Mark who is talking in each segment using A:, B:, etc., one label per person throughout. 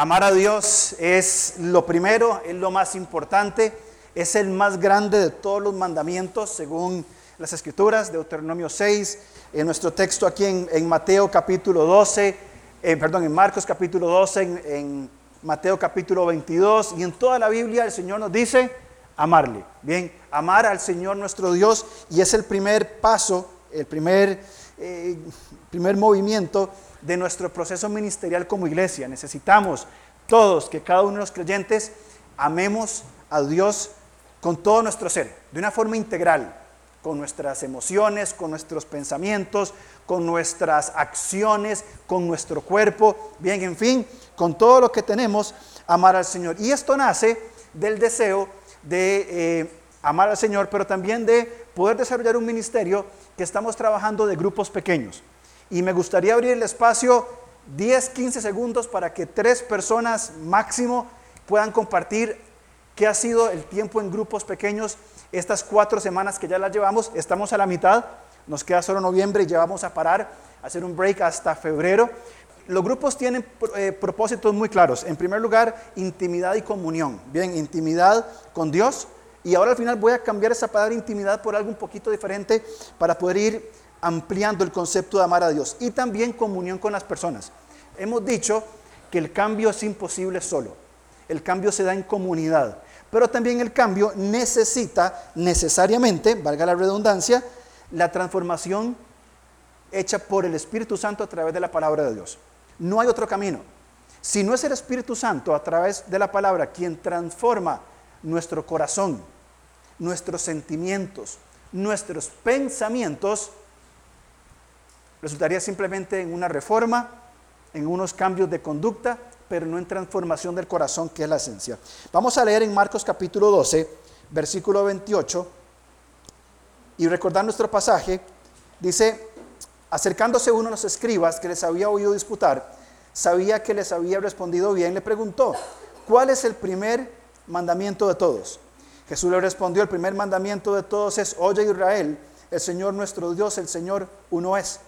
A: Amar a Dios es lo primero, es lo más importante, es el más grande de todos los mandamientos según las escrituras, Deuteronomio 6, en nuestro texto aquí en, Mateo capítulo 12, eh, perdón, en Marcos capítulo 12, en, en Mateo capítulo 22 y en toda la Biblia el Señor nos dice amarle. Bien, amar al Señor nuestro Dios y es el primer paso, el primer, eh, primer movimiento de nuestro proceso ministerial como iglesia. Necesitamos todos que cada uno de los creyentes amemos a Dios con todo nuestro ser, de una forma integral, con nuestras emociones, con nuestros pensamientos, con nuestras acciones, con nuestro cuerpo, bien, en fin, con todo lo que tenemos, amar al Señor. Y esto nace del deseo de eh, amar al Señor, pero también de poder desarrollar un ministerio que estamos trabajando de grupos pequeños. Y me gustaría abrir el espacio 10, 15 segundos para que tres personas máximo puedan compartir qué ha sido el tiempo en grupos pequeños estas cuatro semanas que ya las llevamos. Estamos a la mitad, nos queda solo noviembre y ya vamos a parar, hacer un break hasta febrero. Los grupos tienen eh, propósitos muy claros. En primer lugar, intimidad y comunión. Bien, intimidad con Dios. Y ahora al final voy a cambiar esa palabra intimidad por algo un poquito diferente para poder ir ampliando el concepto de amar a Dios. Y también comunión con las personas. Hemos dicho que el cambio es imposible solo. El cambio se da en comunidad. Pero también el cambio necesita necesariamente, valga la redundancia, la transformación hecha por el Espíritu Santo a través de la palabra de Dios. No hay otro camino. Si no es el Espíritu Santo a través de la palabra quien transforma nuestro corazón, nuestros sentimientos, nuestros pensamientos, resultaría simplemente en una reforma, en unos cambios de conducta, pero no en transformación del corazón, que es la esencia. Vamos a leer en Marcos capítulo 12, versículo 28, y recordar nuestro pasaje, dice, Acercándose uno de los escribas que les había oído disputar, sabía que les había respondido bien, le preguntó, ¿cuál es el primer mandamiento de todos? Jesús le respondió, el primer mandamiento de todos es, oye Israel, el Señor nuestro Dios, el Señor uno es.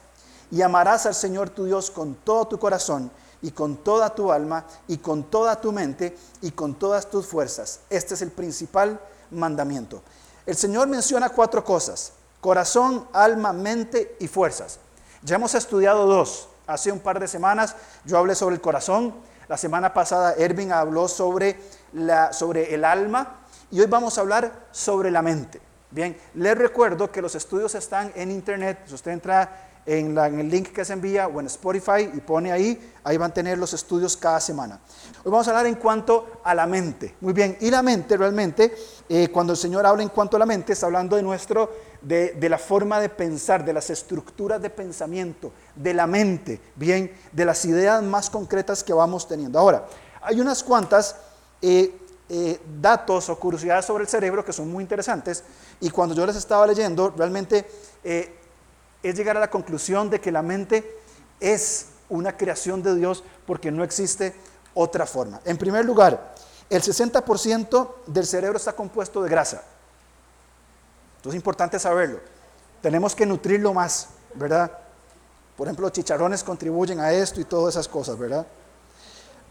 A: Y amarás al Señor tu Dios con todo tu corazón y con toda tu alma y con toda tu mente y con todas tus fuerzas. Este es el principal mandamiento. El Señor menciona cuatro cosas, corazón, alma, mente y fuerzas. Ya hemos estudiado dos. Hace un par de semanas yo hablé sobre el corazón. La semana pasada Ervin habló sobre, la, sobre el alma. Y hoy vamos a hablar sobre la mente. Bien, les recuerdo que los estudios están en internet. Si usted entra en, el link que se envía o en Spotify y pone ahí, ahí van a tener los estudios cada semana. Hoy vamos a hablar en cuanto a la mente. Muy bien, y la mente realmente, eh, cuando el Señor habla en cuanto a la mente, está hablando de nuestro, de, de, la forma de pensar, de las estructuras de pensamiento, de la mente, bien, de las ideas más concretas que vamos teniendo. Ahora, hay unas cuantas... Eh, eh, datos o curiosidades sobre el cerebro que son muy interesantes y cuando yo les estaba leyendo realmente es llegar a la conclusión de que la mente es una creación de Dios porque no existe otra forma. En primer lugar, el 60% del cerebro está compuesto de grasa. Entonces es importante saberlo. Tenemos que nutrirlo más, ¿verdad? Por ejemplo, los chicharrones contribuyen a esto y todas esas cosas, ¿verdad?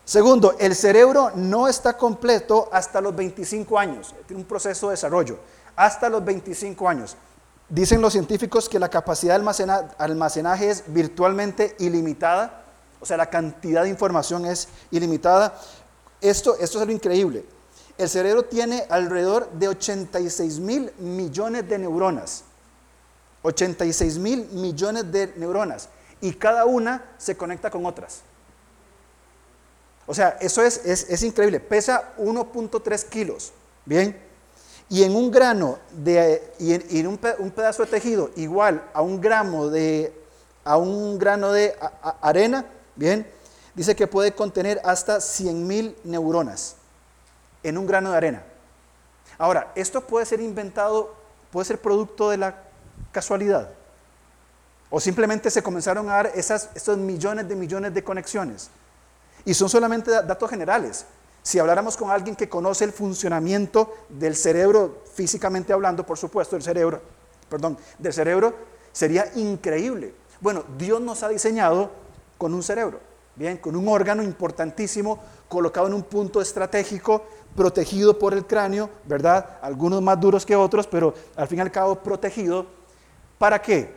A: Segundo, el cerebro no está completo hasta los 25 años. Tiene un proceso de desarrollo. Hasta los 25 años. Dicen los científicos que la capacidad de almacenaje es virtualmente ilimitada, o sea, la cantidad de información es ilimitada. Esto, esto es algo increíble. El cerebro tiene alrededor de 86 mil millones de neuronas. 86 mil millones de neuronas. Y cada una se conecta con otras. O sea, eso es, es, es increíble. Pesa 1.3 kilos. Bien y en un grano de, y en, un, pedazo de tejido igual a un gramo de, a un grano de arena, bien, dice que puede contener hasta 100.000 neuronas en un grano de arena. Ahora, esto puede ser inventado, puede ser producto de la casualidad. O simplemente se comenzaron a dar esas, esos millones de millones de conexiones. Y son solamente datos generales. Si habláramos con alguien que conoce el funcionamiento del cerebro, físicamente hablando, por supuesto, del cerebro, perdón, del cerebro, sería increíble. Bueno, Dios nos ha diseñado con un cerebro. bien, con un órgano importantísimo colocado en un punto estratégico, protegido por el cráneo, ¿verdad? Algunos más duros que otros, pero al fin y al cabo protegido. ¿Para qué?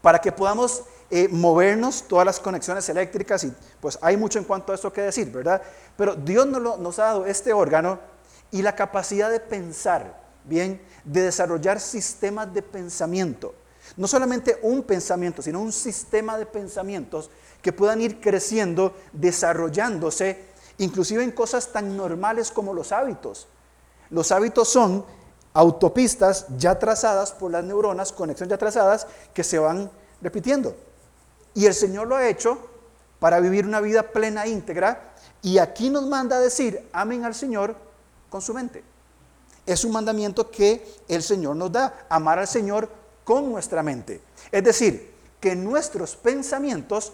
A: Para que podamos eh, movernos todas las conexiones eléctricas y pues hay mucho en cuanto a eso que decir, ¿verdad? Pero Dios nos, nos ha dado este órgano y la capacidad de pensar, bien, de desarrollar sistemas de pensamiento. No solamente un pensamiento, sino un sistema de pensamientos que puedan ir creciendo, desarrollándose, inclusive en cosas tan normales como los hábitos. Los hábitos son autopistas ya trazadas por las neuronas, conexiones ya trazadas, que se van repitiendo. Y el Señor lo ha hecho para vivir una vida plena e íntegra. Y aquí nos manda a decir, amen al Señor con su mente. Es un mandamiento que el Señor nos da, amar al Señor con nuestra mente. Es decir, que nuestros pensamientos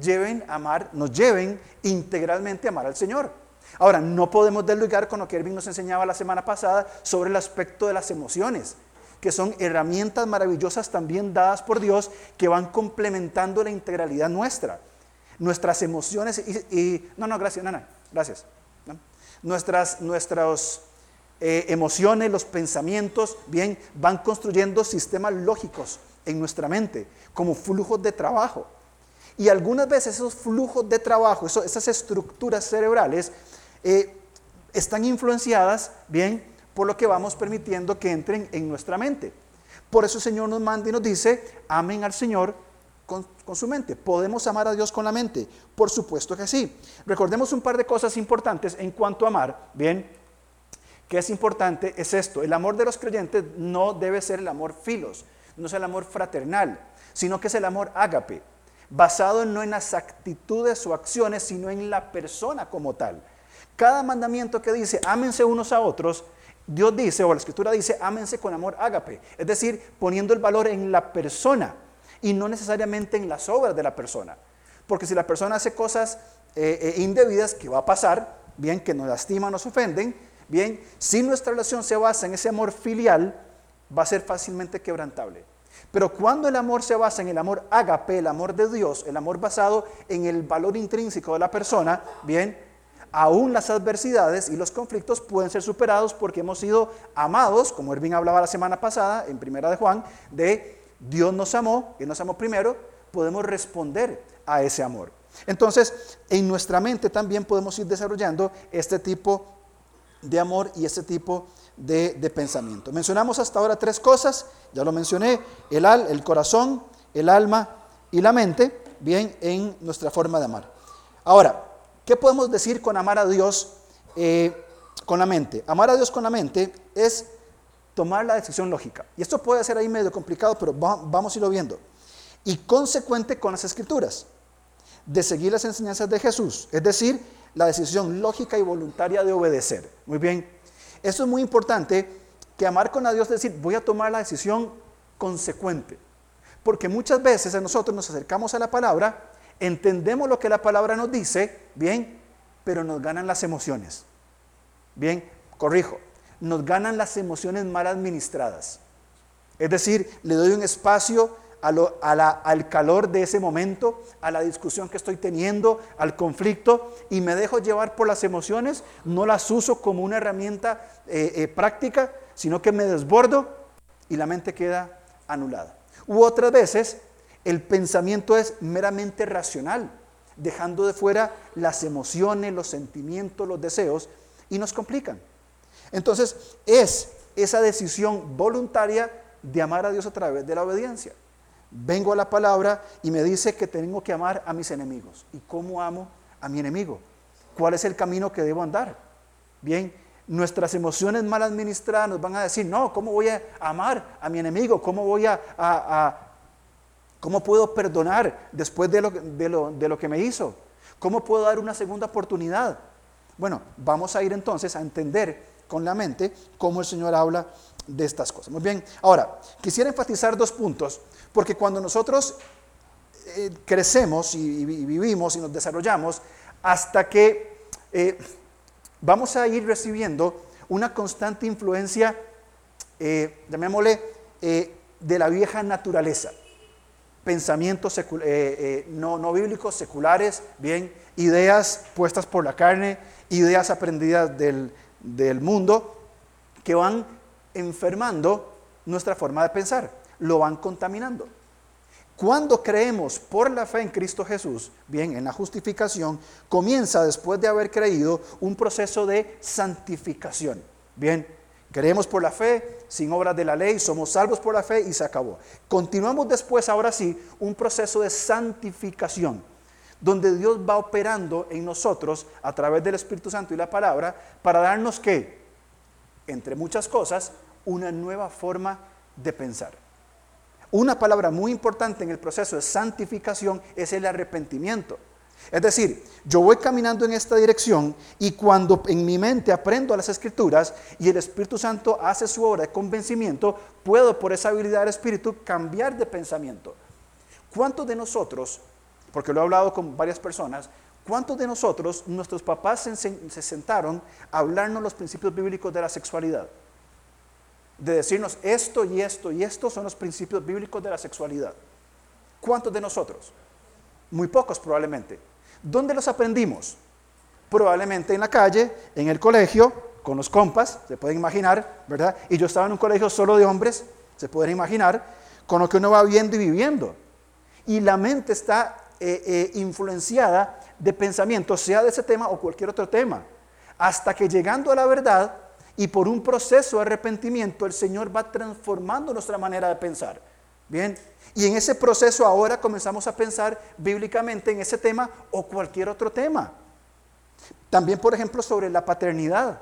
A: lleven amar, nos lleven integralmente a amar al Señor. Ahora, no podemos desligar con lo que Erwin nos enseñaba la semana pasada sobre el aspecto de las emociones, que son herramientas maravillosas también dadas por Dios que van complementando la integralidad nuestra. Nuestras emociones y, no, no, gracias, nana, gracias. Nuestras, nuestras eh, emociones, los pensamientos, bien, van construyendo sistemas lógicos en nuestra mente, como flujos de trabajo. Y algunas veces esos flujos de trabajo, esas estructuras cerebrales, eh, están influenciadas, bien, por lo que vamos permitiendo que entren en nuestra mente. Por eso el Señor nos manda y nos dice, amen al Señor con, con, su mente. ¿Podemos amar a Dios con la mente? Por supuesto que sí. Recordemos un par de cosas importantes en cuanto a amar, bien, que es importante es esto, el amor de los creyentes no debe ser el amor filos, no es el amor fraternal, sino que es el amor ágape, basado no en las actitudes o acciones, sino en la persona como tal. Cada mandamiento que dice, ámense unos a otros, Dios dice, o la escritura dice, ámense con amor ágape, es decir, poniendo el valor en la persona y no necesariamente en las obras de la persona. Porque si la persona hace cosas eh, eh, indebidas, que va a pasar, bien, que nos lastiman, nos ofenden, Bien, si nuestra relación se basa en ese amor filial, va a ser fácilmente quebrantable. Pero cuando el amor se basa en el amor ágape, el amor de Dios, el amor basado en el valor intrínseco de la persona, bien, aún las adversidades y los conflictos pueden ser superados porque hemos sido amados, como Erwin hablaba la semana pasada en Primera de Juan, de Dios nos amó, que nos amó primero, podemos responder a ese amor. Entonces, en nuestra mente también podemos ir desarrollando este tipo de amor y ese tipo de, pensamiento. Mencionamos hasta ahora tres cosas, ya lo mencioné, el, al, el corazón, el alma y la mente, bien, en nuestra forma de amar. Ahora, ¿qué podemos decir con amar a Dios eh, con la mente? Amar a Dios con la mente es tomar la decisión lógica. Y esto puede ser ahí medio complicado, pero vamos a irlo viendo. Y consecuente con las escrituras, de seguir las enseñanzas de Jesús, es decir, la decisión lógica y voluntaria de obedecer. Muy bien, eso es muy importante, que amar con a Dios es decir, voy a tomar la decisión consecuente. Porque muchas veces nosotros nos acercamos a la palabra, entendemos lo que la palabra nos dice, bien, pero nos ganan las emociones. Bien, corrijo, nos ganan las emociones mal administradas. Es decir, le doy un espacio al calor de ese momento, a la discusión que estoy teniendo, al conflicto, y me dejo llevar por las emociones, no las uso como una herramienta eh, eh, práctica, sino que me desbordo y la mente queda anulada. U otras veces, el pensamiento es meramente racional, dejando de fuera las emociones, los sentimientos, los deseos, y nos complican. Entonces, es esa decisión voluntaria de amar a Dios a través de la obediencia vengo a la palabra y me dice que tengo que amar a mis enemigos. ¿Y cómo amo a mi enemigo? ¿Cuál es el camino que debo andar? Bien, nuestras emociones mal administradas nos van a decir, no, ¿cómo voy a amar a mi enemigo? ¿Cómo voy a, cómo puedo perdonar después de lo, de, lo, de lo que me hizo? ¿Cómo puedo dar una segunda oportunidad? Bueno, vamos a ir entonces a entender con la mente cómo el Señor habla de estas cosas. Muy bien, ahora, quisiera enfatizar dos puntos porque cuando nosotros eh, crecemos y, vivimos y nos desarrollamos, hasta que eh, vamos a ir recibiendo una constante influencia, eh, llamémosle, de la vieja naturaleza. Pensamientos eh, eh, no, no bíblicos, seculares, bien, ideas puestas por la carne, ideas aprendidas del, del mundo, que van enfermando nuestra forma de pensar, lo van contaminando. Cuando creemos por la fe en Cristo Jesús, bien, en la justificación, comienza después de haber creído un proceso de santificación. Bien, creemos por la fe, sin obras de la ley, somos salvos por la fe y se acabó. Continuamos después, ahora sí, un proceso de santificación, donde Dios va operando en nosotros a través del Espíritu Santo y la palabra para darnos que, entre muchas cosas, una nueva forma de pensar. Una palabra muy importante en el proceso de santificación es el arrepentimiento. Es decir, yo voy caminando en esta dirección y cuando en mi mente aprendo a las escrituras y el Espíritu Santo hace su obra de convencimiento, puedo por esa habilidad del Espíritu cambiar de pensamiento. ¿Cuántos de nosotros, porque lo he hablado con varias personas, cuántos de nosotros, nuestros papás se, se sentaron a hablarnos los principios bíblicos de la sexualidad? de decirnos esto y esto y esto son los principios bíblicos de la sexualidad. ¿Cuántos de nosotros? Muy pocos probablemente. ¿Dónde los aprendimos? Probablemente en la calle, en el colegio, con los compas, se pueden imaginar, ¿verdad? Y yo estaba en un colegio solo de hombres, se pueden imaginar, con lo que uno va viendo y viviendo. Y la mente está eh, eh, influenciada de pensamientos, sea de ese tema o cualquier otro tema, hasta que llegando a la verdad, y por un proceso de arrepentimiento el Señor va transformando nuestra manera de pensar. Bien, y en ese proceso ahora comenzamos a pensar bíblicamente en ese tema o cualquier otro tema. También, por ejemplo, sobre la paternidad.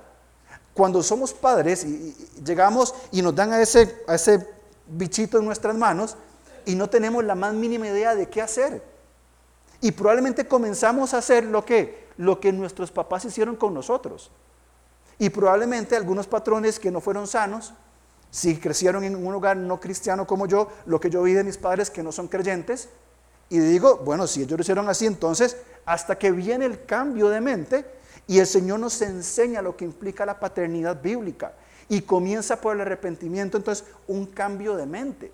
A: Cuando somos padres y, llegamos y nos dan a ese, a ese bichito en nuestras manos y no tenemos la más mínima idea de qué hacer. Y probablemente comenzamos a hacer lo que, lo que nuestros papás hicieron con nosotros. Y probablemente algunos patrones que no fueron sanos, si crecieron en un hogar no cristiano como yo, lo que yo vi de mis padres que no son creyentes, y digo, bueno, si ellos lo hicieron así, entonces hasta que viene el cambio de mente y el Señor nos enseña lo que implica la paternidad bíblica y comienza por el arrepentimiento, entonces un cambio de mente.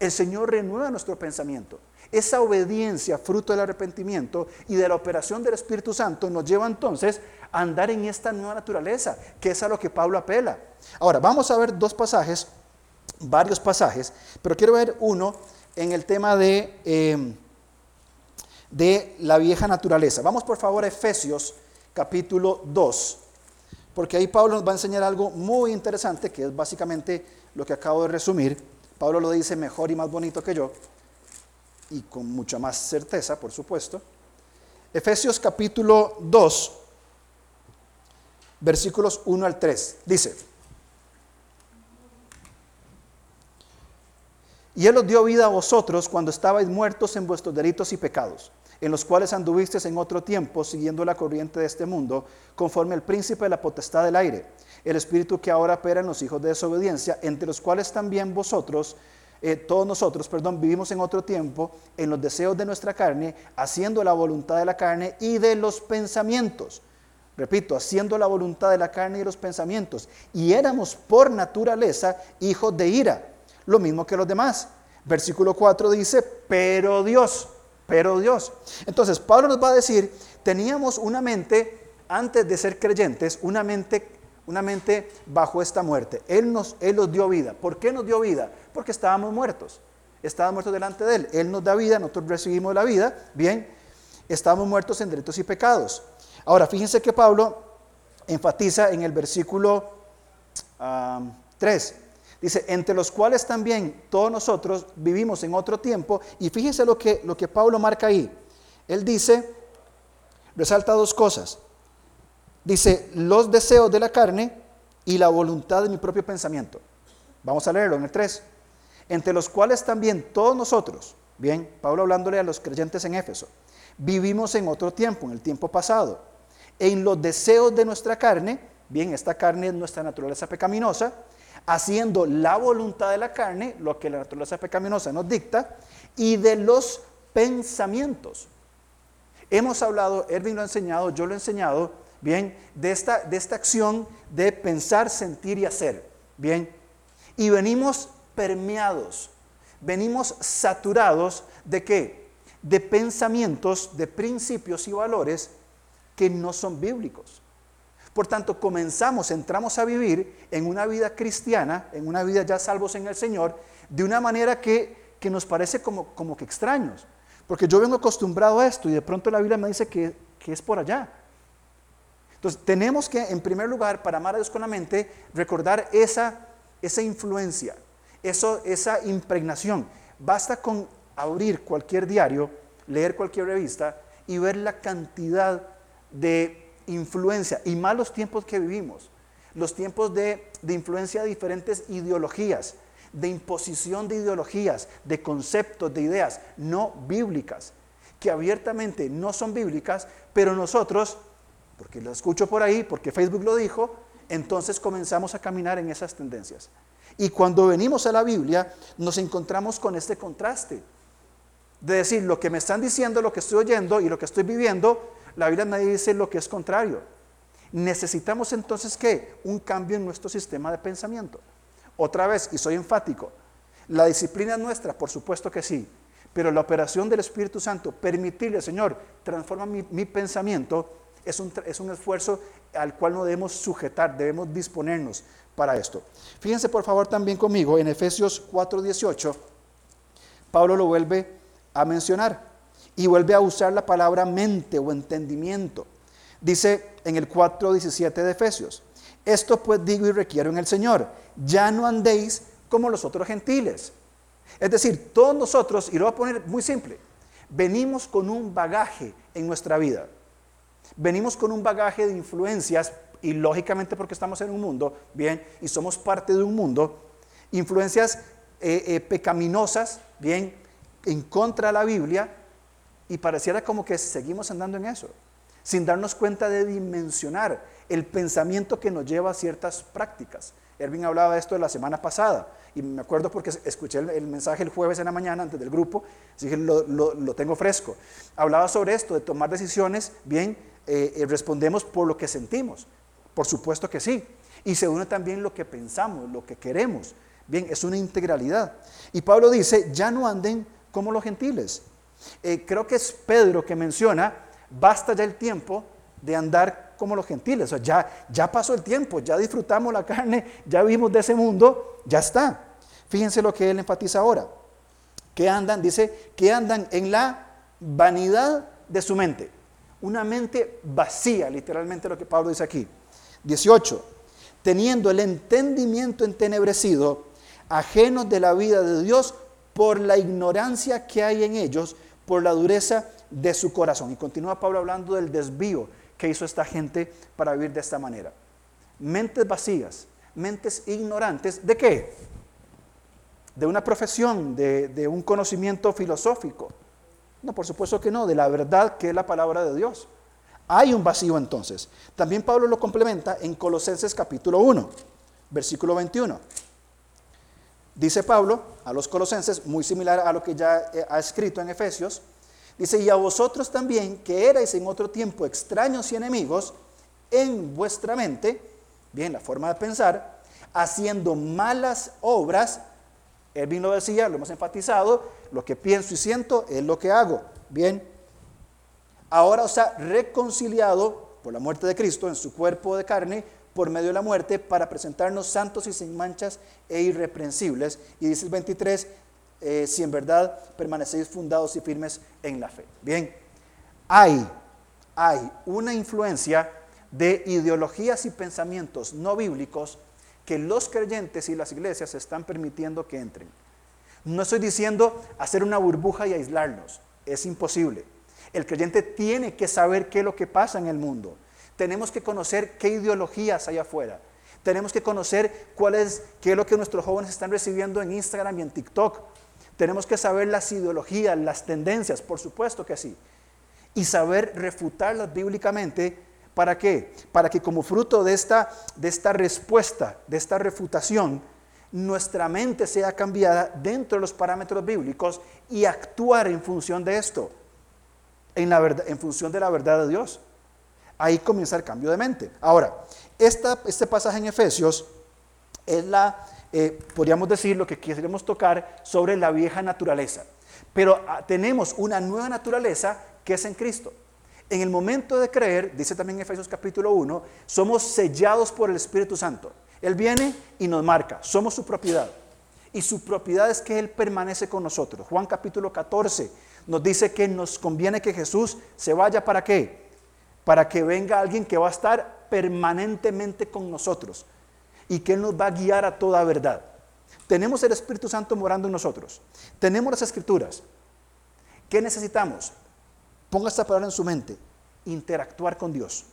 A: El Señor renueva nuestro pensamiento. Esa obediencia, fruto del arrepentimiento y de la operación del Espíritu Santo, nos lleva entonces andar en esta nueva naturaleza, que es a lo que Pablo apela. Ahora, vamos a ver dos pasajes, varios pasajes, pero quiero ver uno en el tema de, em, de la vieja naturaleza. Vamos por favor a Efesios capítulo 2, porque ahí Pablo nos va a enseñar algo muy interesante, que es básicamente lo que acabo de resumir. Pablo lo dice mejor y más bonito que yo y con mucha más certeza, por supuesto. Efesios capítulo 2, versículos 1 al 3. Dice, y Él os dio vida a vosotros cuando estabais muertos en vuestros delitos y pecados, en los cuales anduvisteis en otro tiempo siguiendo la corriente de este mundo, conforme al príncipe de la potestad del aire, el espíritu que ahora opera en los hijos de desobediencia, entre los cuales también vosotros eh, todos nosotros, perdón, vivimos en otro tiempo en los deseos de nuestra carne, haciendo la voluntad de la carne y de los pensamientos. Repito, haciendo la voluntad de la carne y los pensamientos. Y éramos por naturaleza hijos de ira, lo mismo que los demás. Versículo 4 dice, pero Dios, pero Dios. Entonces, Pablo nos va a decir, teníamos una mente, antes de ser creyentes, una mente una mente bajo esta muerte. Él nos, él nos dio vida. ¿Por qué nos dio vida? Porque estábamos muertos. Estábamos muertos delante de Él. Él nos da vida, nosotros recibimos la vida. Bien, estábamos muertos en delitos y pecados. Ahora, fíjense que Pablo enfatiza en el versículo 3. Dice, entre los cuales también todos nosotros vivimos en otro tiempo. Y fíjense lo que, lo que Pablo marca ahí. Él dice, resalta dos cosas. Dice, los deseos de la carne y la voluntad de mi propio pensamiento. Vamos a leerlo en el 3. Entre los cuales también todos nosotros, bien, Pablo hablándole a los creyentes en Éfeso, vivimos en otro tiempo, en el tiempo pasado, en los deseos de nuestra carne, bien, esta carne es nuestra naturaleza pecaminosa, haciendo la voluntad de la carne, lo que la naturaleza pecaminosa nos dicta, y de los pensamientos. Hemos hablado, Erwin lo ha enseñado, yo lo he enseñado, Bien, de esta, de esta acción de pensar, sentir y hacer. Bien, y venimos permeados venimos saturados de qué? De pensamientos, de principios y valores que no son bíblicos. Por tanto, comenzamos, entramos a vivir en una vida cristiana, en una vida ya salvos en el Señor, de una manera que, nos parece como, como que extraños. Porque yo vengo acostumbrado a esto y de pronto la Biblia me dice que, que es por allá. Entonces, tenemos que, en primer lugar, para amar a Dios con la mente, recordar esa, esa influencia, eso, esa impregnación. Basta con abrir cualquier diario, leer cualquier revista y ver la cantidad de influencia, y más los tiempos que vivimos, los tiempos de, de influencia de diferentes ideologías, de imposición de ideologías, de conceptos, de ideas no bíblicas, que abiertamente no son bíblicas, pero nosotros, porque lo escucho por ahí, porque Facebook lo dijo, entonces comenzamos a caminar en esas tendencias. Y cuando venimos a la Biblia, nos encontramos con este contraste de decir lo que me están diciendo, lo que estoy oyendo y lo que estoy viviendo, la Biblia nadie dice lo que es contrario. Necesitamos entonces que un cambio en nuestro sistema de pensamiento. Otra vez, y soy enfático, la disciplina nuestra, por supuesto que sí, pero la operación del Espíritu Santo, permitirle, Señor, transforma mi, pensamiento, es un, es un esfuerzo al cual no debemos sujetar, debemos disponernos para esto. Fíjense por favor también conmigo en Efesios 4:18, Pablo lo vuelve a mencionar y vuelve a usar la palabra mente o entendimiento. Dice en el 4.17 de Efesios, esto pues digo y requiero en el Señor, ya no andéis como los otros gentiles. Es decir, todos nosotros, y lo voy a poner muy simple, venimos con un bagaje en nuestra vida. Venimos con un bagaje de influencias, y lógicamente porque estamos en un mundo, bien, y somos parte de un mundo, influencias eh, eh, pecaminosas, bien, en contra de la Biblia, y pareciera como que seguimos andando en eso, sin darnos cuenta de dimensionar el pensamiento que nos lleva a ciertas prácticas. Erwin hablaba de esto la semana pasada y me acuerdo porque escuché el, mensaje el jueves en la mañana antes del grupo, así que lo, tengo fresco. Hablaba sobre esto, de tomar decisiones, bien, eh, eh, respondemos por lo que sentimos, por supuesto que sí, y se une también lo que pensamos, lo que queremos, bien, es una integralidad. Y Pablo dice, ya no anden como los gentiles, eh, creo que es Pedro que menciona, basta ya el tiempo de andar como los gentiles. O sea, ya, ya pasó el tiempo, ya disfrutamos la carne, ya vimos de ese mundo, ya está. Fíjense lo que él enfatiza ahora. Que andan, dice, que andan en la vanidad de su mente. Una mente vacía, literalmente lo que Pablo dice aquí. 18. Teniendo el entendimiento entenebrecido, ajenos de la vida de Dios por la ignorancia que hay en ellos, por la dureza de su corazón. Y continúa Pablo hablando del desvío que hizo esta gente para vivir de esta manera. Mentes vacías, mentes ignorantes, ¿de qué? De una profesión, de, un conocimiento filosófico. No, por supuesto que no, de la verdad que es la palabra de Dios. Hay un vacío entonces. También Pablo lo complementa en Colosenses capítulo 1, versículo 21. Dice Pablo a los colosenses, muy similar a lo que ya eh, ha escrito en Efesios, dice, y a vosotros también, que erais en otro tiempo extraños y enemigos, en vuestra mente, bien, la forma de pensar, haciendo malas obras, bien lo decía, lo hemos enfatizado, lo que pienso y siento es lo que hago, bien. Ahora os ha reconciliado por la muerte de Cristo en su cuerpo de carne por medio de la muerte para presentarnos santos y sin manchas e irreprensibles. Y dice el 23, eh, si en verdad permanecéis fundados y firmes en la fe. Bien, hay, hay una influencia de ideologías y pensamientos no bíblicos que los creyentes y las iglesias están permitiendo que entren. No estoy diciendo hacer una burbuja y aislarnos, es imposible. El creyente tiene que saber qué es lo que pasa en el mundo tenemos que conocer qué ideologías hay afuera. Tenemos que conocer cuál es, qué es lo que nuestros jóvenes están recibiendo en Instagram y en TikTok. Tenemos que saber las ideologías, las tendencias, por supuesto que sí. Y saber refutarlas bíblicamente. ¿Para qué? Para que como fruto de esta, de esta respuesta, de esta refutación, nuestra mente sea cambiada dentro de los parámetros bíblicos y actuar en función de esto, en, la verdad, en función de la verdad de Dios. Ahí comienza el cambio de mente. Ahora, este pasaje en Efesios es la, eh, podríamos decir lo que queremos tocar sobre la vieja naturaleza. Pero ah, tenemos una nueva naturaleza que es en Cristo. En el momento de creer, dice también Efesios capítulo 1, somos sellados por el Espíritu Santo. Él viene y nos marca, somos su propiedad. Y su propiedad es que Él permanece con nosotros. Juan capítulo 14 nos dice que nos conviene que Jesús se vaya para qué? Para que venga alguien que va a estar permanentemente con nosotros y que Él nos va a guiar a toda verdad. Tenemos el Espíritu Santo morando en nosotros. Tenemos las escrituras. ¿Qué necesitamos? Ponga esta palabra en su mente. Interactuar con Dios.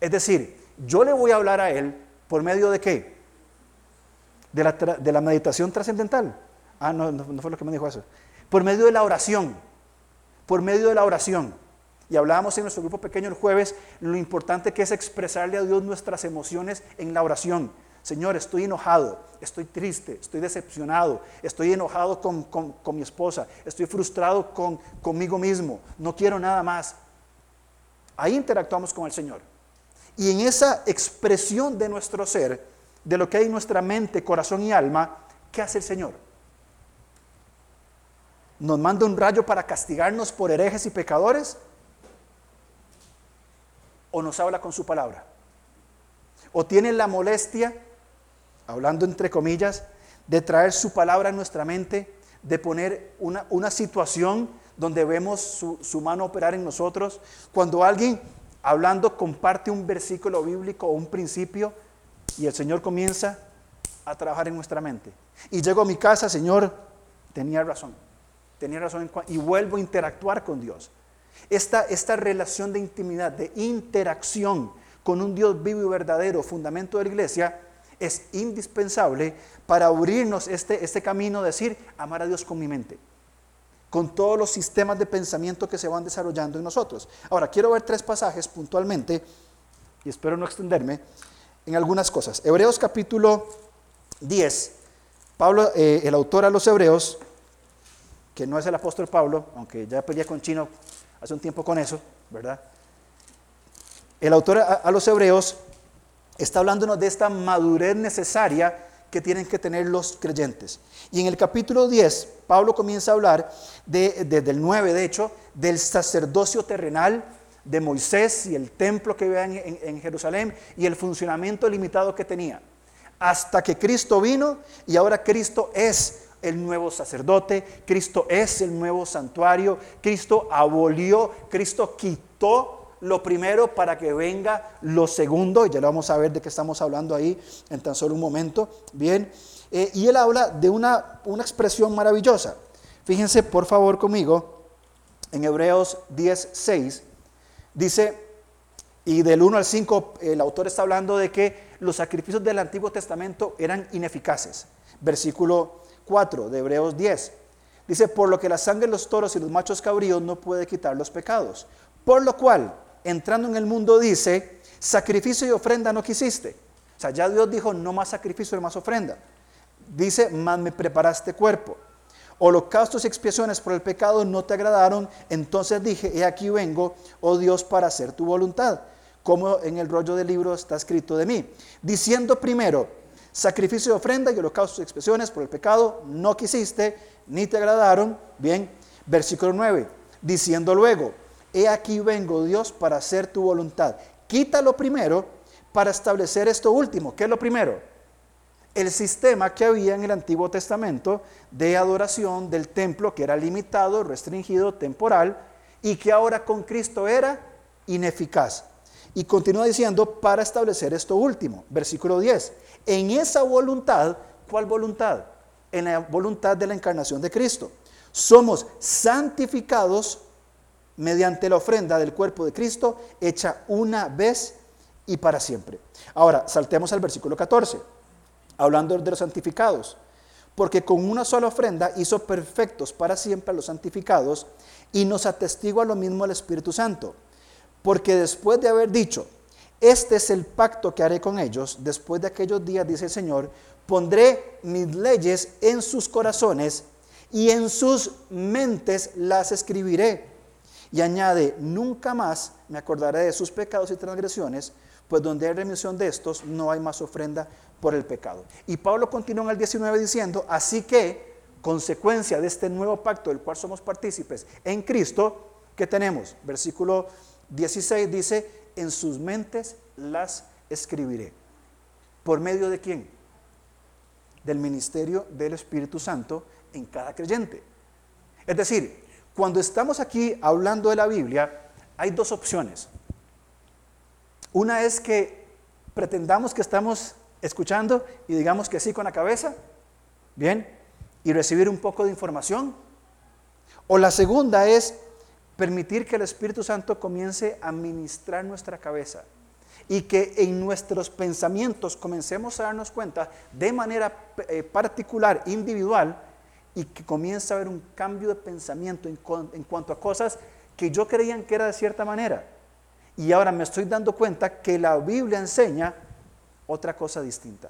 A: Es decir, yo le voy a hablar a Él por medio de qué? De la, de la meditación trascendental. Ah, no, no fue lo que me dijo eso. Por medio de la oración. Por medio de la oración. Y hablábamos en nuestro grupo pequeño el jueves lo importante que es expresarle a Dios nuestras emociones en la oración. Señor, estoy enojado, estoy triste, estoy decepcionado, estoy enojado con, mi esposa, estoy frustrado con, conmigo mismo, no quiero nada más. Ahí interactuamos con el Señor. Y en esa expresión de nuestro ser, de lo que hay en nuestra mente, corazón y alma, ¿qué hace el Señor? ¿Nos manda un rayo para castigarnos por herejes y pecadores? ¿O nos habla con su palabra? ¿O tiene la molestia hablando entre comillas, de traer su palabra en nuestra mente, de poner una, situación donde vemos su, su, mano operar en nosotros. Cuando alguien hablando comparte un versículo bíblico o un principio y el Señor comienza a trabajar en nuestra mente. Y llego a mi casa, Señor, tenía razón, tenía razón y vuelvo a interactuar con Dios. Esta, esta relación de intimidad, de interacción con un Dios vivo y verdadero, fundamento de la iglesia, es indispensable para abrirnos este, este camino, decir, amar a Dios con mi mente, con todos los sistemas de pensamiento que se van desarrollando en nosotros. Ahora, quiero ver tres pasajes puntualmente, y espero no extenderme, en algunas cosas. Hebreos capítulo 10, Pablo, eh, el autor a los Hebreos, que no es el apóstol Pablo, aunque ya peleé con Chino hace un tiempo con eso, ¿verdad? El autor a los Hebreos está hablándonos de esta madurez necesaria que tienen que tener los creyentes. Y en el capítulo 10, Pablo comienza a hablar, de, desde el 9 de hecho, del sacerdocio terrenal de Moisés y el templo que vean en, en Jerusalén y el funcionamiento limitado que tenía. Hasta que Cristo vino y ahora Cristo es el nuevo sacerdote, Cristo es el nuevo santuario, Cristo abolió, Cristo quitó lo primero para que venga lo segundo, y ya lo vamos a ver de qué estamos hablando ahí en tan solo un momento. Bien, eh, y él habla de una, una expresión maravillosa. Fíjense por favor conmigo, en Hebreos 10, 6, dice, y del 1 al 5 el autor está hablando de que los sacrificios del Antiguo Testamento eran ineficaces. Versículo 4 de Hebreos 10. Dice, por lo que la sangre de los toros y los machos cabríos no puede quitar los pecados. Por lo cual, entrando en el mundo dice, sacrificio y ofrenda no quisiste. O sea, ya Dios dijo, no más sacrificio y más ofrenda. Dice, más me preparaste cuerpo. Holocaustos y expiaciones por el pecado no te agradaron, entonces dije, he aquí vengo, oh Dios, para hacer tu voluntad, como en el rollo del libro está escrito de mí. Diciendo primero, sacrificio y ofrenda y holocaustos y expiaciones por el pecado no quisiste, ni te agradaron. Bien, versículo 9, diciendo luego, he aquí vengo Dios para hacer tu voluntad. Quítalo primero para establecer esto último. ¿Qué es lo primero? El sistema que había en el Antiguo Testamento de adoración del templo que era limitado, restringido, temporal y que ahora con Cristo era ineficaz. Y continúa diciendo para establecer esto último. Versículo 10. En esa voluntad, ¿cuál voluntad? En la voluntad de la encarnación de Cristo. Somos santificados mediante la ofrenda del cuerpo de Cristo hecha una vez y para siempre. Ahora, saltemos al versículo 14, hablando de los santificados. Porque con una sola ofrenda hizo perfectos para siempre a los santificados y nos atestigua lo mismo el Espíritu Santo. Porque después de haber dicho, este es el pacto que haré con ellos, después de aquellos días, dice el Señor, pondré mis leyes en sus corazones y en sus mentes las escribiré Y añade, nunca más me acordaré de sus pecados y transgresiones, pues donde hay remisión de estos, no hay más ofrenda por el pecado. Y Pablo continúa en el 19 diciendo, así que, consecuencia de este nuevo pacto del cual somos partícipes en Cristo, ¿qué tenemos? Versículo 16 dice, en sus mentes las escribiré. ¿Por medio de quién? Del ministerio del Espíritu Santo en cada creyente. Es decir, cuando estamos aquí hablando de la Biblia, hay dos opciones. Una es que pretendamos que estamos escuchando y digamos que sí con la cabeza, bien, y recibir un poco de información. O la segunda es permitir que el Espíritu Santo comience a ministrar nuestra cabeza y que en nuestros pensamientos comencemos a darnos cuenta de manera eh, particular, individual, y que comience a haber un cambio de pensamiento en, en cuanto a cosas que yo creía que era de cierta manera. Y ahora me estoy dando cuenta que la Biblia enseña otra cosa distinta.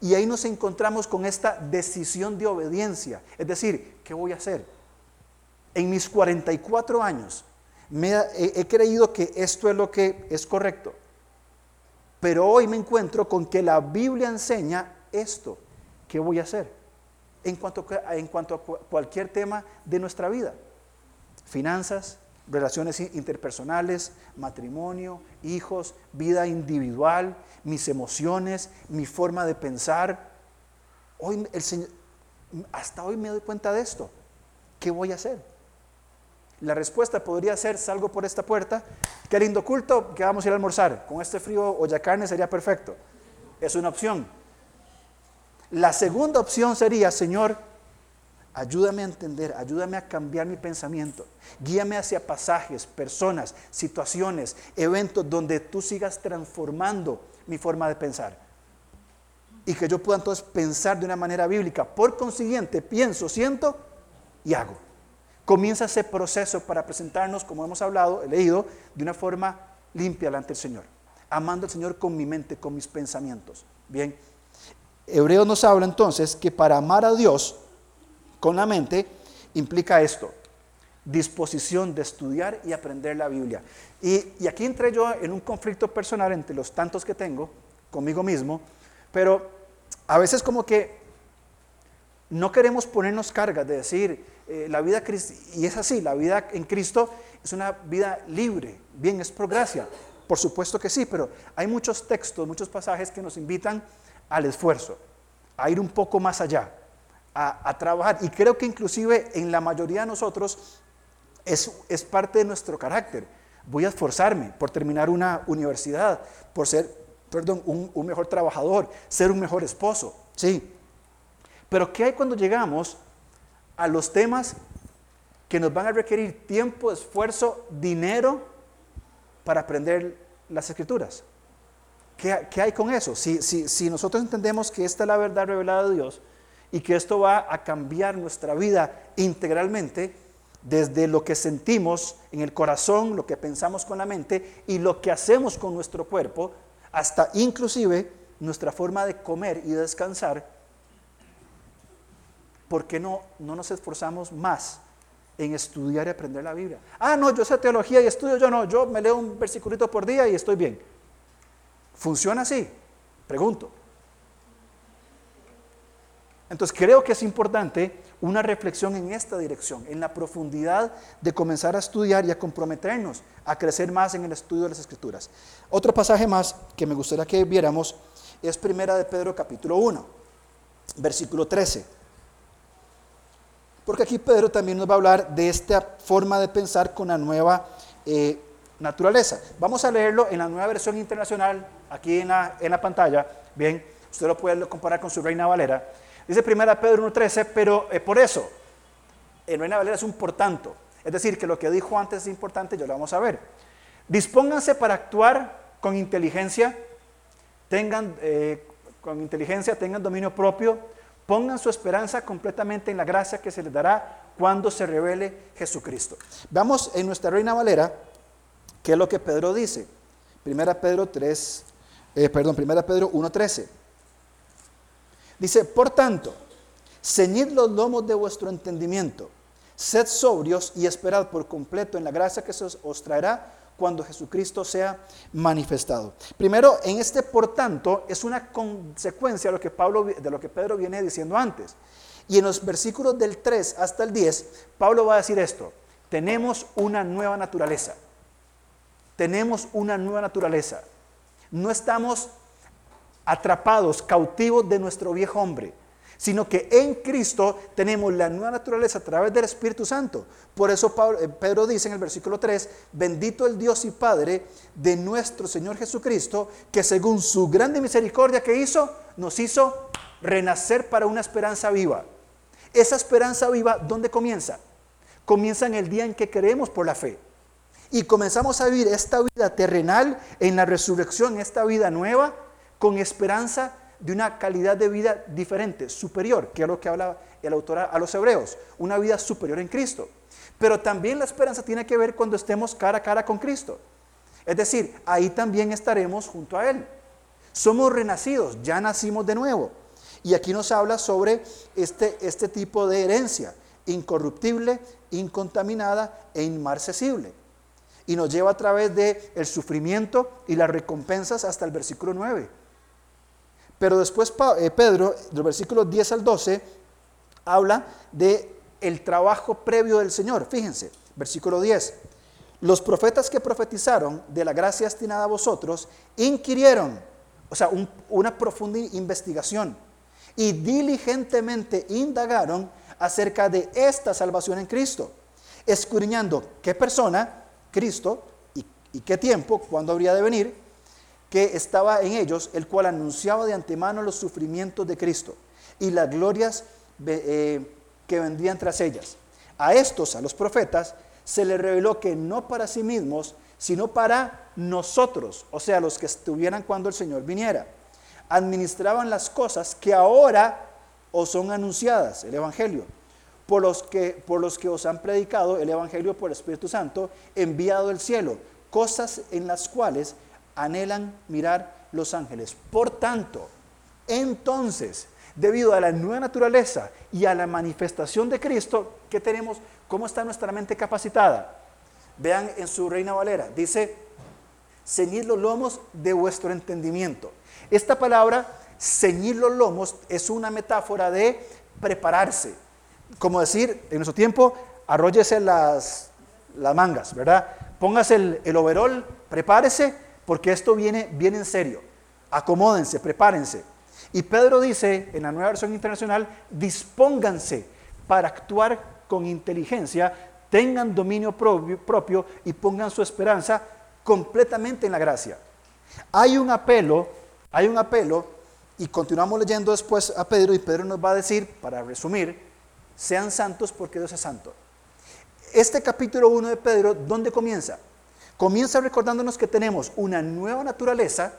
A: Y ahí nos encontramos con esta decisión de obediencia. Es decir, ¿qué voy a hacer? En mis 44 años he creído que esto es lo que es correcto. Pero hoy me encuentro con que la Biblia enseña esto. ¿Qué voy a hacer? En cuanto, en cuanto a cualquier tema de nuestra vida. Finanzas, relaciones interpersonales, matrimonio, hijos, vida individual, mis emociones, mi forma de pensar. Hoy el Señor, hasta hoy me doy cuenta de esto. ¿Qué voy a hacer? La respuesta podría ser, salgo por esta puerta, qué lindo culto, que vamos a ir a almorzar. Con este frío olla carne sería perfecto. Es una opción. La segunda opción sería, Señor, Ayúdame a entender, ayúdame a cambiar mi pensamiento. Guíame hacia pasajes, personas, situaciones, eventos donde tú sigas transformando mi forma de pensar. Y que yo pueda entonces pensar de una manera bíblica. Por consiguiente, pienso, siento y hago. Comienza ese proceso para presentarnos, como hemos hablado, he leído, de una forma limpia delante del Señor. Amando al Señor con mi mente, con mis pensamientos. Bien. Hebreo nos habla entonces que para amar a Dios, con la mente implica esto, disposición de estudiar y aprender la Biblia. Y, aquí entré yo en un conflicto personal entre los tantos que tengo conmigo mismo, pero a veces como que no queremos ponernos cargas de decir, eh, la vida, y es así, la vida en Cristo es una vida libre, bien, es por gracia, por supuesto que sí, pero hay muchos textos, muchos pasajes que nos invitan al esfuerzo, a ir un poco más allá a, trabajar. Y creo que inclusive en la mayoría de nosotros es, es parte de nuestro carácter. Voy a esforzarme por terminar una universidad, por ser, perdón, un, un mejor trabajador, ser un mejor esposo. Sí. Pero ¿qué hay cuando llegamos a los temas que nos van a requerir tiempo, esfuerzo, dinero para aprender las escrituras? ¿Qué, qué hay con eso? Si, si, si nosotros entendemos que esta es la verdad revelada de Dios, y que esto va a cambiar nuestra vida integralmente desde lo que sentimos en el corazón, lo que pensamos con la mente y lo que hacemos con nuestro cuerpo, hasta inclusive nuestra forma de comer y descansar. ¿Por qué no, no nos esforzamos más en estudiar y aprender la Biblia? Ah, no, yo sé teología y estudio, yo no, yo me leo un versiculito por día y estoy bien. ¿Funciona así? Pregunto. Entonces creo que es importante una reflexión en esta dirección, en la profundidad de comenzar a estudiar y a comprometernos a crecer más en el estudio de las escrituras. Otro pasaje más que me gustaría que viéramos es Primera de Pedro capítulo 1, versículo 13. Porque aquí Pedro también nos va a hablar de esta forma de pensar con la nueva eh, naturaleza. Vamos a leerlo en la nueva versión internacional, aquí en la, en la pantalla. Bien, usted lo puede comparar con su Reina Valera. Dice 1 Pedro 1.13, pero eh, por eso, en Reina Valera es un por tanto. Es decir, que lo que dijo antes es importante, yo lo vamos a ver. Dispónganse para actuar con inteligencia, tengan eh, con inteligencia, tengan dominio propio, pongan su esperanza completamente en la gracia que se les dará cuando se revele Jesucristo. Vamos en nuestra Reina Valera, qué es lo que Pedro dice. 1 Pedro 3, eh, perdón, 1 Pedro 1.13. Dice, por tanto, ceñid los lomos de vuestro entendimiento, Sed sobrios y esperad por completo en la gracia que se os traerá cuando Jesucristo sea manifestado. Primero, en este por tanto es una consecuencia de lo que, Pablo, Pedro viene diciendo antes. Y en los versículos del 3 hasta el 10, Pablo va a decir esto, tenemos una nueva naturaleza. Tenemos una nueva naturaleza. No estamos atrapados, cautivos de nuestro viejo hombre sino que en Cristo tenemos la nueva naturaleza a través del Espíritu Santo. Por eso eh, Pedro dice en el versículo 3, bendito el Dios y Padre de nuestro Señor Jesucristo, que según su grande misericordia que hizo, nos hizo renacer para una esperanza viva. Esa esperanza viva, ¿dónde comienza? Comienza en el día en que creemos por la fe. Y comenzamos a vivir esta vida terrenal en la resurrección, esta vida nueva, con esperanza de una calidad de vida diferente, superior, que es lo que habla el autor a los hebreos, una vida superior en Cristo. Pero también la esperanza tiene que ver cuando estemos cara a cara con Cristo. Es decir, ahí también estaremos junto a Él. Somos renacidos, ya nacimos de nuevo. Y aquí nos habla sobre este, este tipo de herencia, incorruptible, incontaminada e inmarcesible. Y nos lleva a través del el sufrimiento y las recompensas hasta el versículo 9 pero después eh, Pedro, del versículo 10 al 12, habla de el trabajo previo del Señor. Fíjense, versículo 10. Los profetas que profetizaron de la gracia destinada a vosotros inquirieron, o sea, una profunda investigación, y diligentemente indagaron acerca de esta salvación en Cristo, escudriñando qué persona, Cristo, y, y qué tiempo, cuándo habría de venir, que estaba en ellos, el cual anunciaba de antemano los sufrimientos de Cristo y las glorias eh, que vendrían tras ellas. A estos, a los profetas, se les reveló que no para sí mismos, sino para nosotros, o sea, los que estuvieran cuando el Señor viniera, administraban las cosas que ahora os son anunciadas, el Evangelio, por los que, por los que os han predicado el Evangelio por Espíritu Santo, enviado del cielo, cosas en las cuales anhelan mirar los ángeles. Por tanto, entonces, debido a la nueva naturaleza y a la manifestación de Cristo, ¿qué tenemos? ¿Cómo está nuestra mente capacitada? Vean en su Reina Valera, dice, ceñid los lomos de vuestro entendimiento. Esta palabra, ceñir los lomos, es una metáfora de prepararse. Como decir, en nuestro tiempo, arróllese las, las mangas, ¿verdad? Póngase el, el overol, prepárese porque esto viene, viene en serio. Acomódense, prepárense. Y Pedro dice en la nueva versión internacional, dispónganse para actuar con inteligencia, tengan dominio propio, y pongan su esperanza completamente en la gracia. Hay un apelo, hay un apelo, y continuamos leyendo después a Pedro, y Pedro nos va a decir, para resumir, sean santos porque Dios es santo. Este capítulo 1 de Pedro, ¿dónde comienza? Comienza recordándonos que tenemos una nueva naturaleza,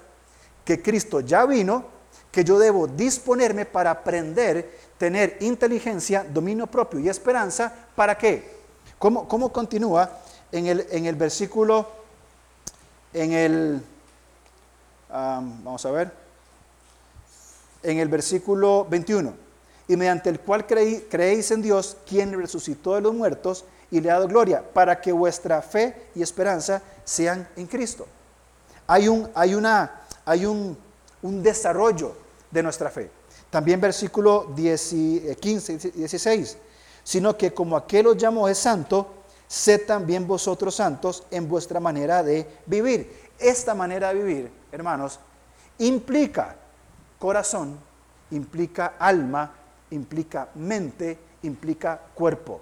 A: que Cristo ya vino, que yo debo disponerme para aprender, tener inteligencia, dominio propio y esperanza. ¿Para qué? ¿Cómo, cómo continúa en el, en el versículo, en el, vamos a ver, en el versículo 21? Y mediante el cual creéis en Dios, quien resucitó de los muertos y le ha dado gloria, para que vuestra fe y esperanza sean en Cristo. Hay un, hay una, hay un, desarrollo de nuestra fe. También versículo 10, 15 y 16, sino que como aquel os llamó es santo, sed también vosotros santos en vuestra manera de vivir. Esta manera de vivir, hermanos, implica corazón, implica alma, implica mente, implica cuerpo.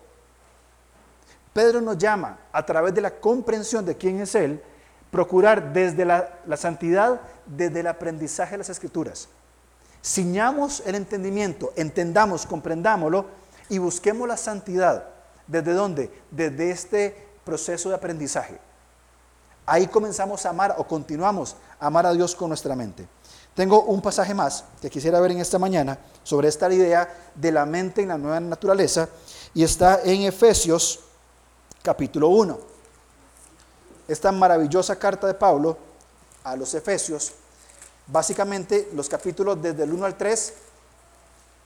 A: Pedro nos llama a través de la comprensión de quién es Él, procurar desde la, santidad, desde el aprendizaje de las escrituras. Ciñamos el entendimiento, entendamos, comprendámoslo y busquemos la santidad. ¿Desde dónde? Desde este proceso de aprendizaje. Ahí comenzamos a amar o continuamos a amar a Dios con nuestra mente. Tengo un pasaje más que quisiera ver en esta mañana sobre esta idea de la mente en la nueva naturaleza y está en Efesios capítulo 1. Esta maravillosa carta de Pablo a los Efesios, básicamente los capítulos desde el 1 al 3,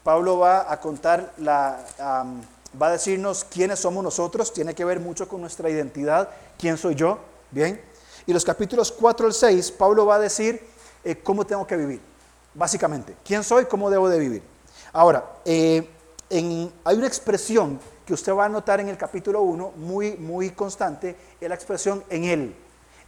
A: Pablo va a contar la, va a decirnos quiénes somos nosotros, tiene que ver mucho con nuestra identidad, quién soy yo, ¿bien? Y los capítulos 4 al 6, Pablo va a decir eh, cómo tengo que vivir, básicamente, quién soy, cómo debo de vivir. Ahora, eh, hay una expresión que usted va a notar en el capítulo 1, muy, muy constante, es la expresión en Él.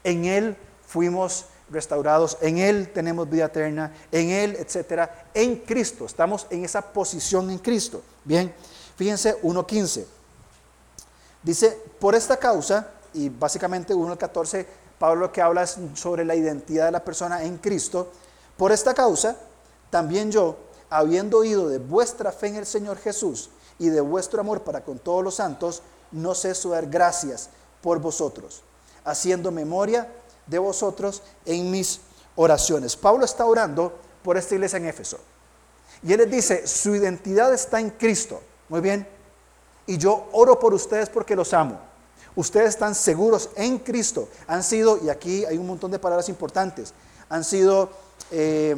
A: En Él fuimos restaurados, en Él tenemos vida eterna, en Él, etcétera, en Cristo. Estamos en esa posición en Cristo. Bien, fíjense 1.15. Dice, por esta causa, y básicamente 1.14, Pablo lo que habla es sobre la identidad de la persona en Cristo. Por esta causa, también yo, habiendo oído de vuestra fe en el Señor Jesús y de vuestro amor para con todos los santos, no ceso de dar gracias por vosotros, haciendo memoria de vosotros en mis oraciones. Pablo está orando por esta iglesia en Éfeso. Y él les dice, su identidad está en Cristo. Muy bien. Y yo oro por ustedes porque los amo. Ustedes están seguros en Cristo. Han sido, y aquí hay un montón de palabras importantes, han sido, eh,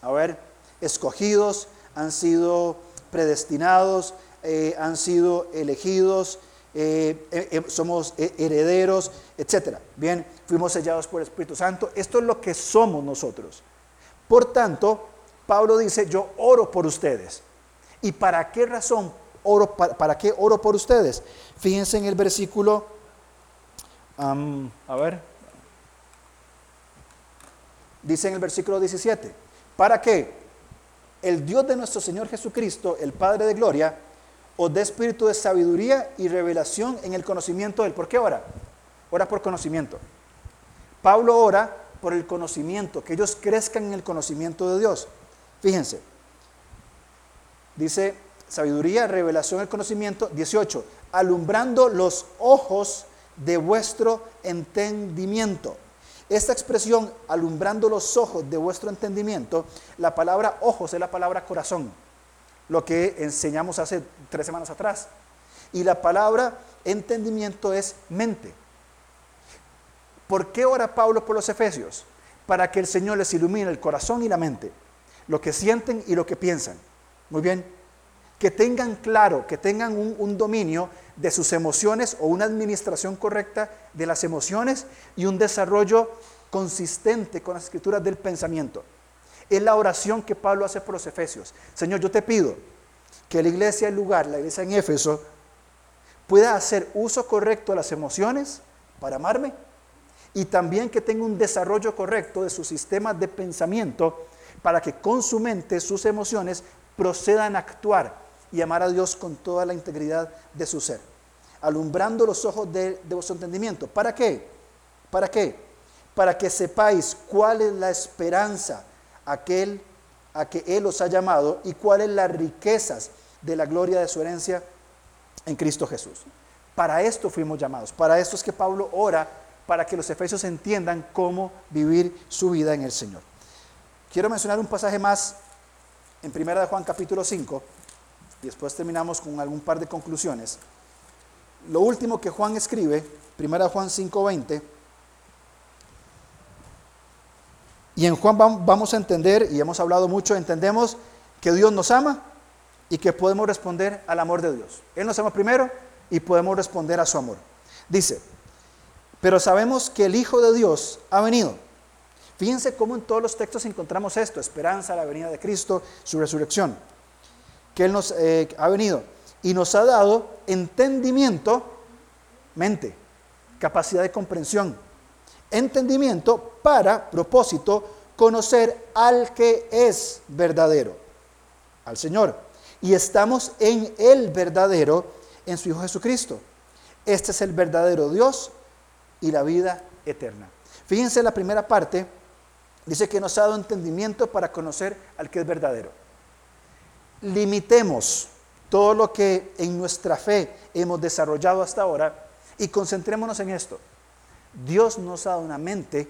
A: a ver, escogidos, han sido predestinados, eh, han sido elegidos, eh, somos herederos, etc. Bien, fuimos sellados por el Espíritu Santo. Esto es lo que somos nosotros. Por tanto, Pablo dice, yo oro por ustedes. ¿Y para qué razón oro? ¿Para, qué oro por ustedes? Fíjense en el versículo, a ver, dice en el versículo 17, ¿para qué? El Dios de nuestro Señor Jesucristo, el Padre de Gloria, os dé espíritu de sabiduría y revelación en el conocimiento de Él. ¿Por qué ora? Ora por conocimiento. Pablo ora por el conocimiento, que ellos crezcan en el conocimiento de Dios. Fíjense, dice sabiduría, revelación, el conocimiento. 18, alumbrando los ojos de vuestro entendimiento. Esta expresión, alumbrando los ojos de vuestro entendimiento, la palabra ojos es la palabra corazón, lo que enseñamos hace tres semanas atrás. Y la palabra entendimiento es mente. ¿Por qué ora Pablo por los efesios? Para que el Señor les ilumine el corazón y la mente, lo que sienten y lo que piensan. Muy bien. Que tengan claro, que tengan un, un dominio de sus emociones o una administración correcta de las emociones y un desarrollo consistente con las escrituras del pensamiento. Es la oración que Pablo hace por los efesios. Señor, yo te pido que la iglesia, el lugar, la iglesia en Éfeso, pueda hacer uso correcto de las emociones para amarme y también que tenga un desarrollo correcto de su sistema de pensamiento para que con su mente, sus emociones, procedan a actuar y amar a Dios con toda la integridad de su ser, alumbrando los ojos de, vuestro entendimiento. ¿Para qué? ¿Para qué? Para que sepáis cuál es la esperanza aquel a que Él os ha llamado y cuáles las riquezas de la gloria de su herencia en Cristo Jesús. Para esto fuimos llamados, para esto es que Pablo ora para que los efesios entiendan cómo vivir su vida en el Señor. Quiero mencionar un pasaje más en 1 de Juan capítulo 5 y después terminamos con algún par de conclusiones. Lo último que Juan escribe, 1 Juan 5:20, y en Juan vamos a entender, y hemos hablado mucho, entendemos que Dios nos ama y que podemos responder al amor de Dios. Él nos ama primero y podemos responder a su amor. Dice, pero sabemos que el Hijo de Dios ha venido. Fíjense cómo en todos los textos encontramos esto, esperanza, la venida de Cristo, su resurrección que Él nos eh, ha venido y nos ha dado entendimiento, mente, capacidad de comprensión, entendimiento para propósito conocer al que es verdadero, al Señor. Y estamos en el verdadero, en su Hijo Jesucristo. Este es el verdadero Dios y la vida eterna. Fíjense la primera parte, dice que nos ha dado entendimiento para conocer al que es verdadero limitemos todo lo que en nuestra fe hemos desarrollado hasta ahora y concentrémonos en esto. Dios nos ha dado una mente,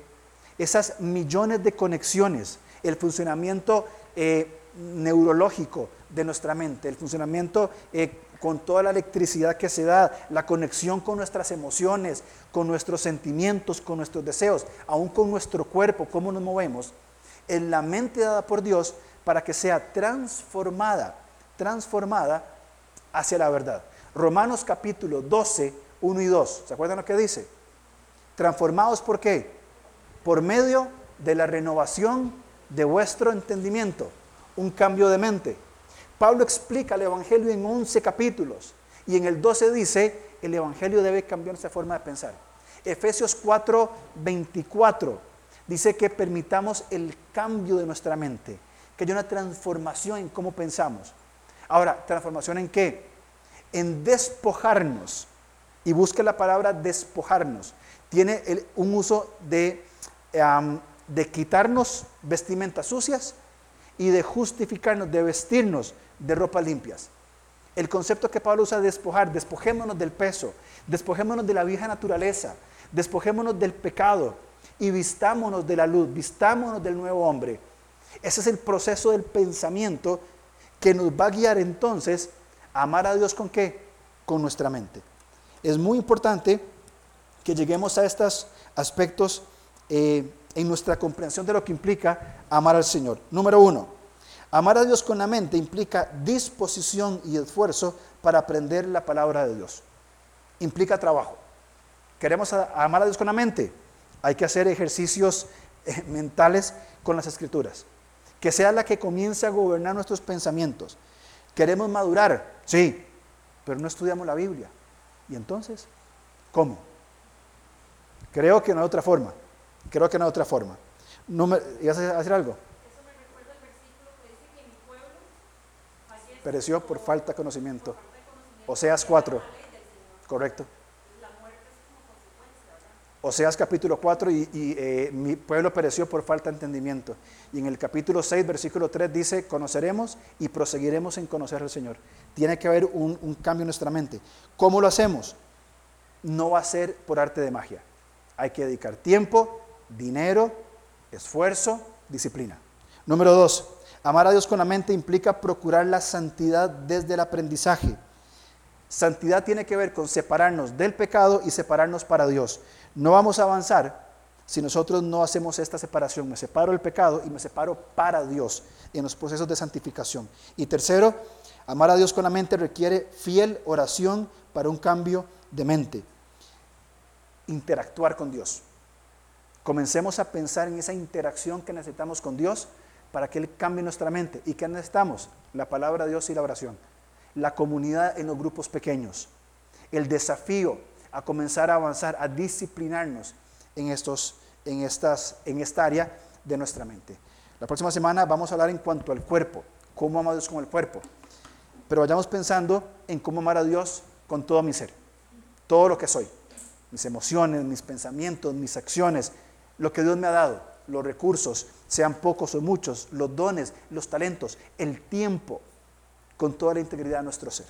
A: esas millones de conexiones, el funcionamiento eh, neurológico de nuestra mente, el funcionamiento eh, con toda la electricidad que se da, la conexión con nuestras emociones, con nuestros sentimientos, con nuestros deseos, aún con nuestro cuerpo, cómo nos movemos, en la mente dada por Dios para que sea transformada, transformada hacia la verdad. Romanos capítulo 12, 1 y 2. ¿Se acuerdan lo que dice? Transformados por qué? Por medio de la renovación de vuestro entendimiento, un cambio de mente. Pablo explica el Evangelio en 11 capítulos y en el 12 dice, el Evangelio debe cambiar nuestra forma de pensar. Efesios 4, 24 dice que permitamos el cambio de nuestra mente, que haya una transformación en cómo pensamos. Ahora, ¿transformación en qué? En despojarnos. Y busque la palabra despojarnos. Tiene un uso de, de quitarnos vestimentas sucias y de justificarnos, de vestirnos de ropas limpias. El concepto que Pablo usa de despojar, despojémonos del peso, despojémonos de la vieja naturaleza, despojémonos del pecado y vistámonos de la luz, vistámonos del nuevo hombre. Ese es el proceso del pensamiento que nos va a guiar entonces a amar a Dios con qué? Con nuestra mente. Es muy importante que lleguemos a estos aspectos eh, en nuestra comprensión de lo que implica amar al Señor. Número uno, Amar a Dios con la mente implica disposición y esfuerzo para aprender la palabra de Dios. Implica trabajo. ¿Queremos amar a Dios con la mente? Hay que hacer ejercicios eh, mentales con las escrituras. Que sea la que comience a gobernar nuestros pensamientos. ¿Queremos madurar? Sí, pero no estudiamos la Biblia. ¿Y entonces? ¿Cómo? Creo que no hay otra forma. Creo que no hay otra forma. No me, ¿Ibas a hacer algo? pereció por falta de conocimiento. Oseas 4, correcto. Oseas capítulo 4 y, eh, mi pueblo pereció por falta de entendimiento. Y en el capítulo 6, versículo 3 dice, conoceremos y proseguiremos en conocer al Señor. Tiene que haber un, un cambio en nuestra mente. ¿Cómo lo hacemos? No va a ser por arte de magia. Hay que dedicar tiempo, dinero, esfuerzo, disciplina. Número 2, Amar a Dios con la mente implica procurar la santidad desde el aprendizaje. Santidad tiene que ver con separarnos del pecado y separarnos para Dios. No vamos a avanzar si nosotros no hacemos esta separación. Me separo del pecado y me separo para Dios en los procesos de santificación. Y tercero, amar a Dios con la mente requiere fiel oración para un cambio de mente. Interactuar con Dios. Comencemos a pensar en esa interacción que necesitamos con Dios para que Él cambie nuestra mente. ¿Y qué necesitamos? La palabra de Dios y la oración. La comunidad en los grupos pequeños. El desafío a comenzar a avanzar, a disciplinarnos en, estos, en, estas, en esta área de nuestra mente. La próxima semana vamos a hablar en cuanto al cuerpo, cómo amar a Dios con el cuerpo. Pero vayamos pensando en cómo amar a Dios con todo mi ser, todo lo que soy, mis emociones, mis pensamientos, mis acciones, lo que Dios me ha dado los recursos, sean pocos o muchos, los dones, los talentos, el tiempo, con toda la integridad de nuestro ser.